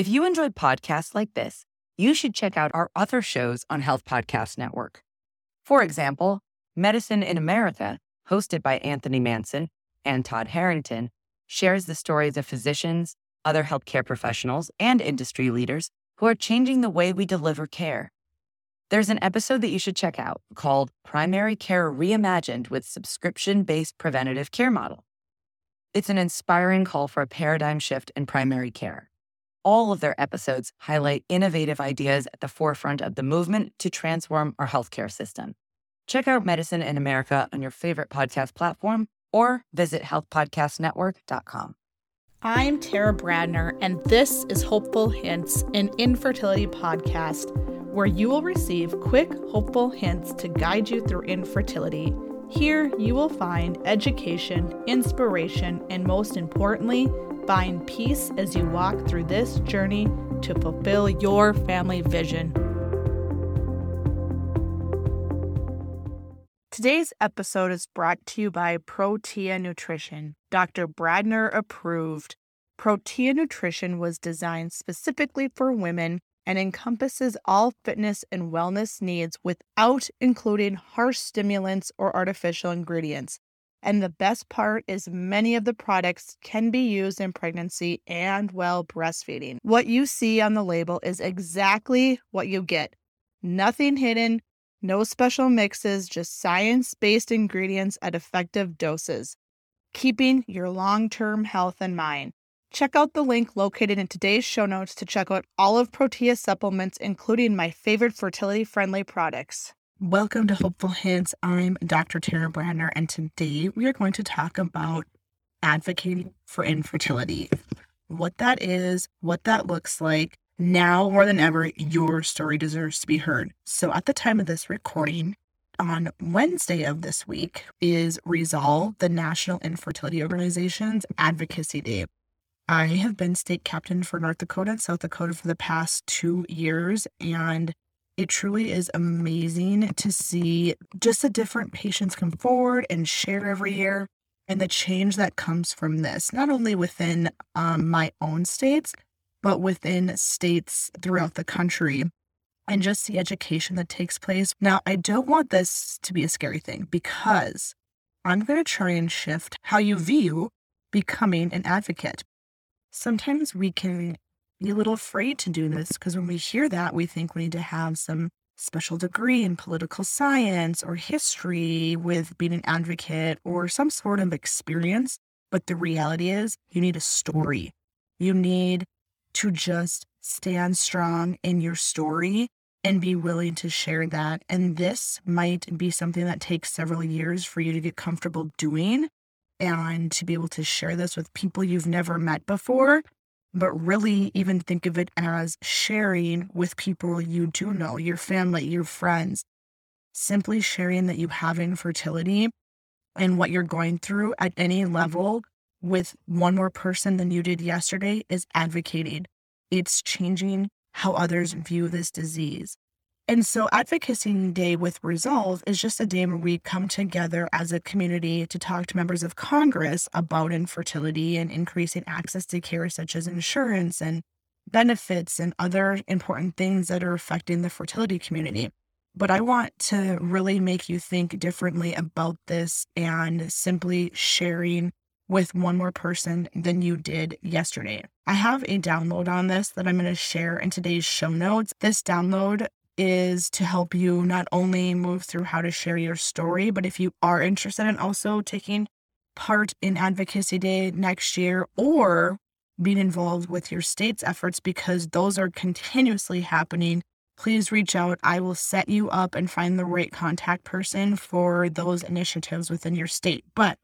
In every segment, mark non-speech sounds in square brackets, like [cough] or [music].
If you enjoyed podcasts like this, you should check out our other shows on Health Podcast Network. For example, Medicine in America, hosted by Anthony Manson and Todd Harrington, shares the stories of physicians, other healthcare professionals, and industry leaders who are changing the way we deliver care. There's an episode that you should check out called Primary Care Reimagined with Subscription Based Preventative Care Model. It's an inspiring call for a paradigm shift in primary care. All of their episodes highlight innovative ideas at the forefront of the movement to transform our healthcare system. Check out Medicine in America on your favorite podcast platform or visit healthpodcastnetwork.com. I'm Tara Bradner, and this is Hopeful Hints, an infertility podcast where you will receive quick, hopeful hints to guide you through infertility. Here, you will find education, inspiration, and most importantly, find peace as you walk through this journey to fulfill your family vision. Today's episode is brought to you by Protea Nutrition, Dr. Bradner approved. Protea Nutrition was designed specifically for women and encompasses all fitness and wellness needs without including harsh stimulants or artificial ingredients. And the best part is many of the products can be used in pregnancy and while breastfeeding. What you see on the label is exactly what you get. Nothing hidden, no special mixes, just science based ingredients at effective doses, keeping your long term health in mind. Check out the link located in today's show notes to check out all of Protea supplements, including my favorite fertility friendly products. Welcome to Hopeful Hints. I'm Dr. Tara Brander, and today we are going to talk about advocating for infertility. What that is, what that looks like. Now more than ever, your story deserves to be heard. So, at the time of this recording, on Wednesday of this week is Resolve, the National Infertility Organization's Advocacy Day. I have been state captain for North Dakota and South Dakota for the past two years, and it truly is amazing to see just the different patients come forward and share every year and the change that comes from this, not only within um, my own states, but within states throughout the country and just the education that takes place. Now, I don't want this to be a scary thing because I'm going to try and shift how you view becoming an advocate. Sometimes we can be a little afraid to do this because when we hear that, we think we need to have some special degree in political science or history with being an advocate or some sort of experience. But the reality is, you need a story. You need to just stand strong in your story and be willing to share that. And this might be something that takes several years for you to get comfortable doing and to be able to share this with people you've never met before but really even think of it as sharing with people you do hmm. know, your family, your friends. Simply sharing that you have infertility and what you're going through at any mm-hmm. level with one more person than you did yesterday is advocating. It's changing how others view this disease. And so, Advocacy Day with Resolve is just a day where we come together as a community to talk to members of Congress about infertility and increasing access to care, such as insurance and benefits and other important things that are affecting the fertility community. But I want to really make you think differently about this and simply sharing with one more person than you did yesterday. I have a download on this that I'm going to share in today's show notes. This download is to help you not only move through how to share your story, but if you are interested in also taking part in Advocacy Day next year or being involved with your state's efforts because those are continuously happening, please reach out. I will set you up and find the right contact person for those initiatives within your state. But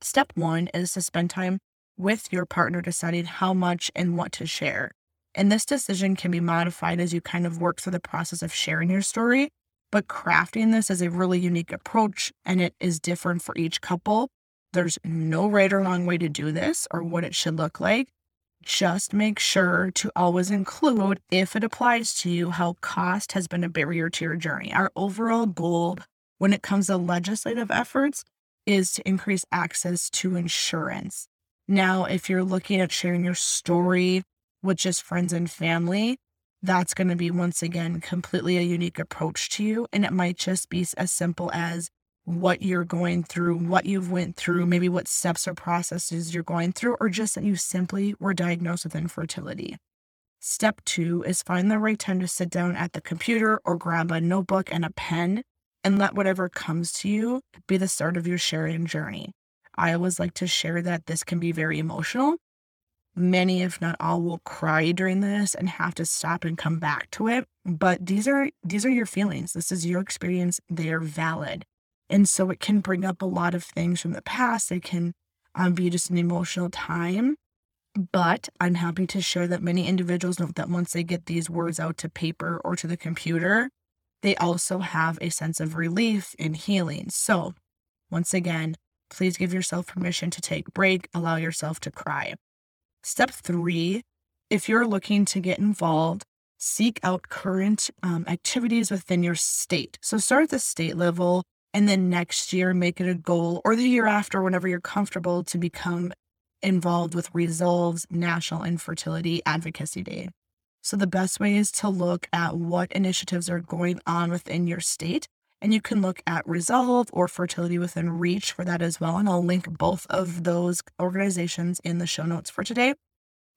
step one is to spend time with your partner deciding how much and what to share. And this decision can be modified as you kind of work through the process of sharing your story. But crafting this is a really unique approach and it is different for each couple. There's no right or wrong way to do this or what it should look like. Just make sure to always include, if it applies to you, how cost has been a barrier to your journey. Our overall goal when it comes to legislative efforts is to increase access to insurance. Now, if you're looking at sharing your story with just friends and family, that's going to be once again completely a unique approach to you. And it might just be as simple as what you're going through, what you've went through, maybe what steps or processes you're going through, or just that you simply were diagnosed with infertility. Step two is find the right time to sit down at the computer or grab a notebook and a pen and let whatever comes to you be the start of your sharing journey. I always like to share that this can be very emotional. Many, if not all, will cry during this and have to stop and come back to it. But these are these are your feelings. This is your experience. They are valid. And so it can bring up a lot of things from the past. It can um, be just an emotional time. But I'm happy to share that many individuals know that once they get these words out to paper or to the computer, they also have a sense of relief and healing. So, once again, please give yourself permission to take break, allow yourself to cry. Step three, if you're looking to get involved, seek out current um, activities within your state. So, start at the state level and then next year make it a goal or the year after, whenever you're comfortable to become involved with Resolve's National Infertility Advocacy Day. So, the best way is to look at what initiatives are going on within your state. And you can look at Resolve or Fertility Within Reach for that as well. And I'll link both of those organizations in the show notes for today.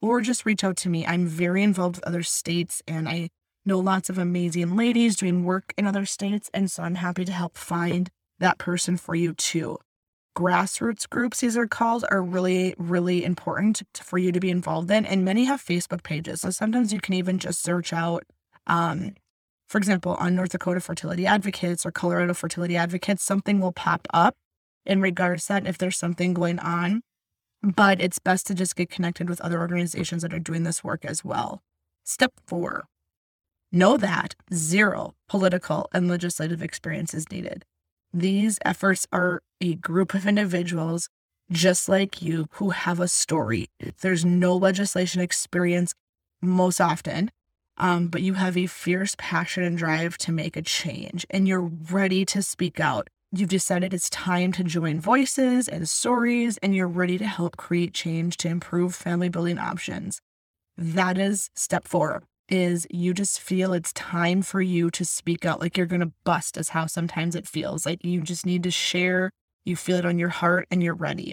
Or just reach out to me. I'm very involved with other states and I know lots of amazing ladies doing work in other states. And so I'm happy to help find that person for you too grassroots groups, these are called, are really, really important for you to be involved in. And many have Facebook pages. So sometimes you can even just search out, um, for example, on North Dakota Fertility Advocates or Colorado Fertility Advocates, something will pop up in regards to that if there's something going on. But it's best to just get connected with other organizations that are doing this work as well. Step four know that zero political and legislative experience is needed. These efforts are a group of individuals just like you who have a story. There's no legislation experience most often, um, but you have a fierce passion and drive to make a change and you're ready to speak out. You've decided it's time to join voices and stories, and you're ready to help create change to improve family building options. That is step four is you just feel it's time for you to speak out like you're going to bust is how sometimes it feels like you just need to share you feel it on your heart and you're ready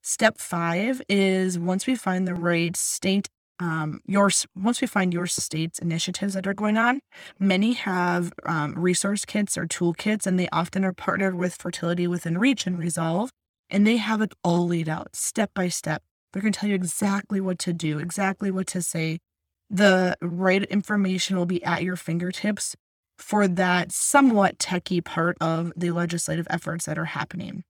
step five is once we find the right state um, your once we find your state's initiatives that are going on many have um, resource kits or toolkits and they often are partnered with fertility within reach and resolve and they have it all laid out step by step they're going to tell you exactly what to do exactly what to say the right information will be at your fingertips for that somewhat techy part of the legislative efforts that are happening.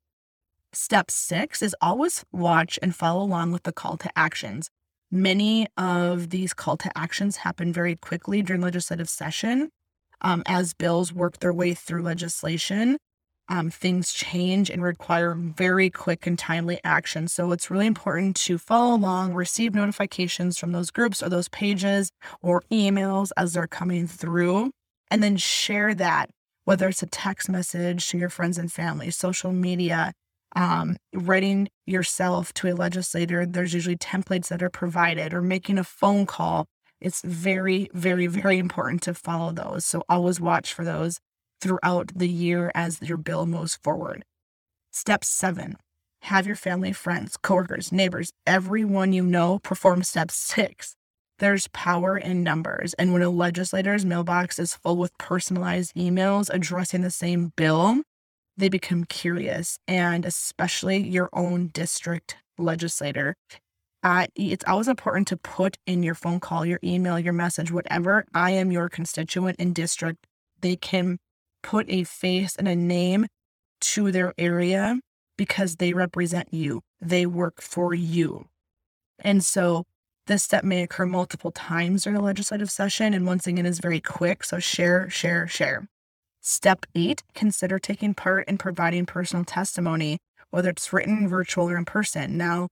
Step six is always watch and follow along with the call to actions. Many of these call to actions happen very quickly during legislative session um, as bills work their way through legislation um, things change and require very quick and timely action. So it's really important to follow along, receive notifications from those groups or those pages or emails as they're coming through, and then share that, whether it's a text message to your friends and family, social media, um, writing yourself to a legislator. There's usually templates that are provided, or making a phone call. It's very, very, very important to follow those. So always watch for those throughout the year as your bill moves forward. Step seven, have your family, friends, coworkers, neighbors, everyone you know perform step six. There's power in numbers. And when a legislator's mailbox is full with personalized emails addressing the same bill, they become curious, and especially your own district legislator. Uh, it's always important to put in your phone call, your email, your message, whatever. I am your constituent in district. They can put a face and a name to their area because they represent you, they work for you. And so this step may occur multiple times during a legislative session. And once again, is very quick. So share, share, share. Step eight, consider taking part in providing personal testimony, whether it's written, virtual, or in person. Now,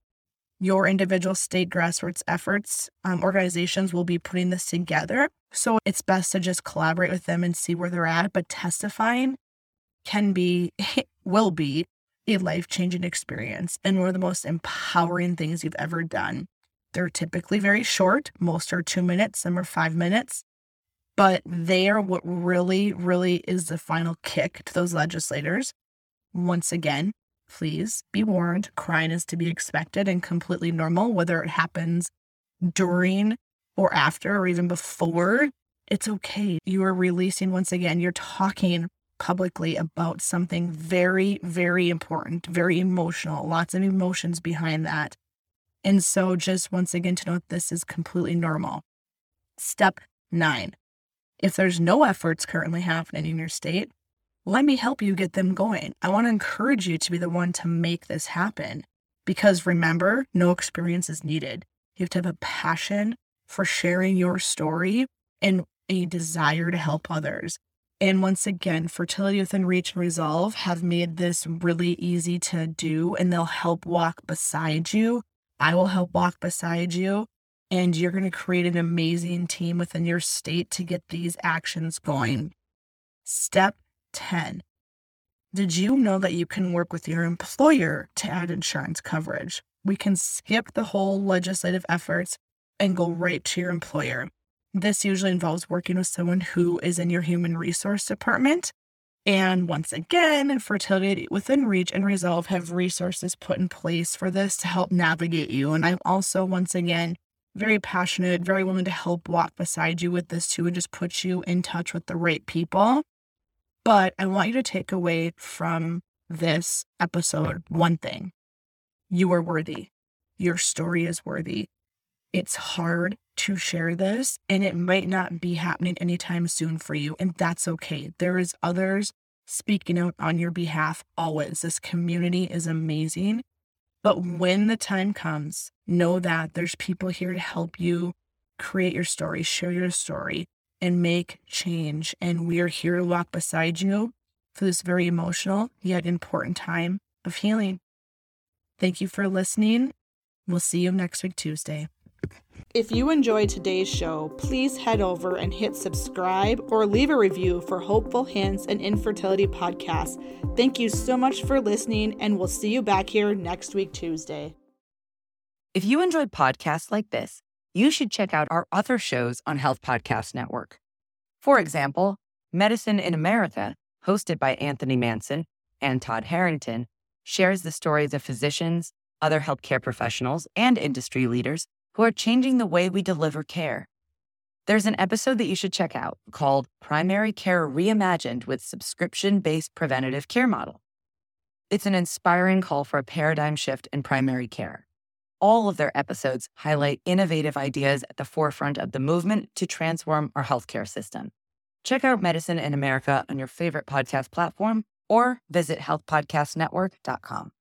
your individual state grassroots efforts, um, organizations will be putting this together. So it's best to just collaborate with them and see where they're at. But testifying can be, [laughs] will be a life changing experience and one of the most empowering things you've ever done. They're typically very short. Most are two minutes, some are five minutes. But they are what really, really is the final kick to those legislators. Once again, please be warned crying is to be expected and completely normal, whether it happens during or after or even before. It's okay. You are releasing, once again, you're talking publicly about something very, very important, very emotional, lots of emotions behind that. And so, just once again, to note this is completely normal. Step nine if there's no efforts currently happening in your state, let me help you get them going. I want to encourage you to be the one to make this happen. Because remember, no experience is needed. You have to have a passion for sharing your story and a desire to help others. And once again, Fertility Within Reach and Resolve have made this really easy to do, and they'll help walk beside you. I will help walk beside you, and you're going to create an amazing team within your state to get these actions going. Step 10 Did you know that you can work with your employer to add insurance coverage? We can skip the whole legislative efforts and go right to your employer. This usually involves working with someone who is in your human resource department. And once again, Fertility Within Reach and Resolve have resources put in place for this to help navigate you. And I'm also, once again, very passionate, very willing to help walk beside you with this too, and just put you in touch with the right people. But I want you to take away from this episode one thing you are worthy. Your story is worthy. It's hard to share this and it might not be happening anytime soon for you. And that's okay. There is others speaking out on your behalf always. This community is amazing. But mm-hmm. when the time comes, know that there's people here to help you create your story, share your story, and make change. And we are here to walk beside you for this very emotional yet important time of healing. Thank you for listening. We'll see you next week, Tuesday. If you enjoyed today's show, please head over and hit subscribe or leave a review for Hopeful Hints and Infertility Podcast. Thank you so much for listening, and we'll see you back here next week, Tuesday. If you enjoyed podcasts like this, you should check out our other shows on Health Podcast Network. For example, Medicine in America, hosted by Anthony Manson and Todd Harrington, shares the stories of physicians, other healthcare professionals, and industry leaders who are changing the way we deliver care. There's an episode that you should check out called Primary Care Reimagined with Subscription Based Preventative Care Model. It's an inspiring call for a paradigm shift in primary care. All of their episodes highlight innovative ideas at the forefront of the movement to transform our healthcare system. Check out Medicine in America on your favorite podcast platform or visit healthpodcastnetwork.com.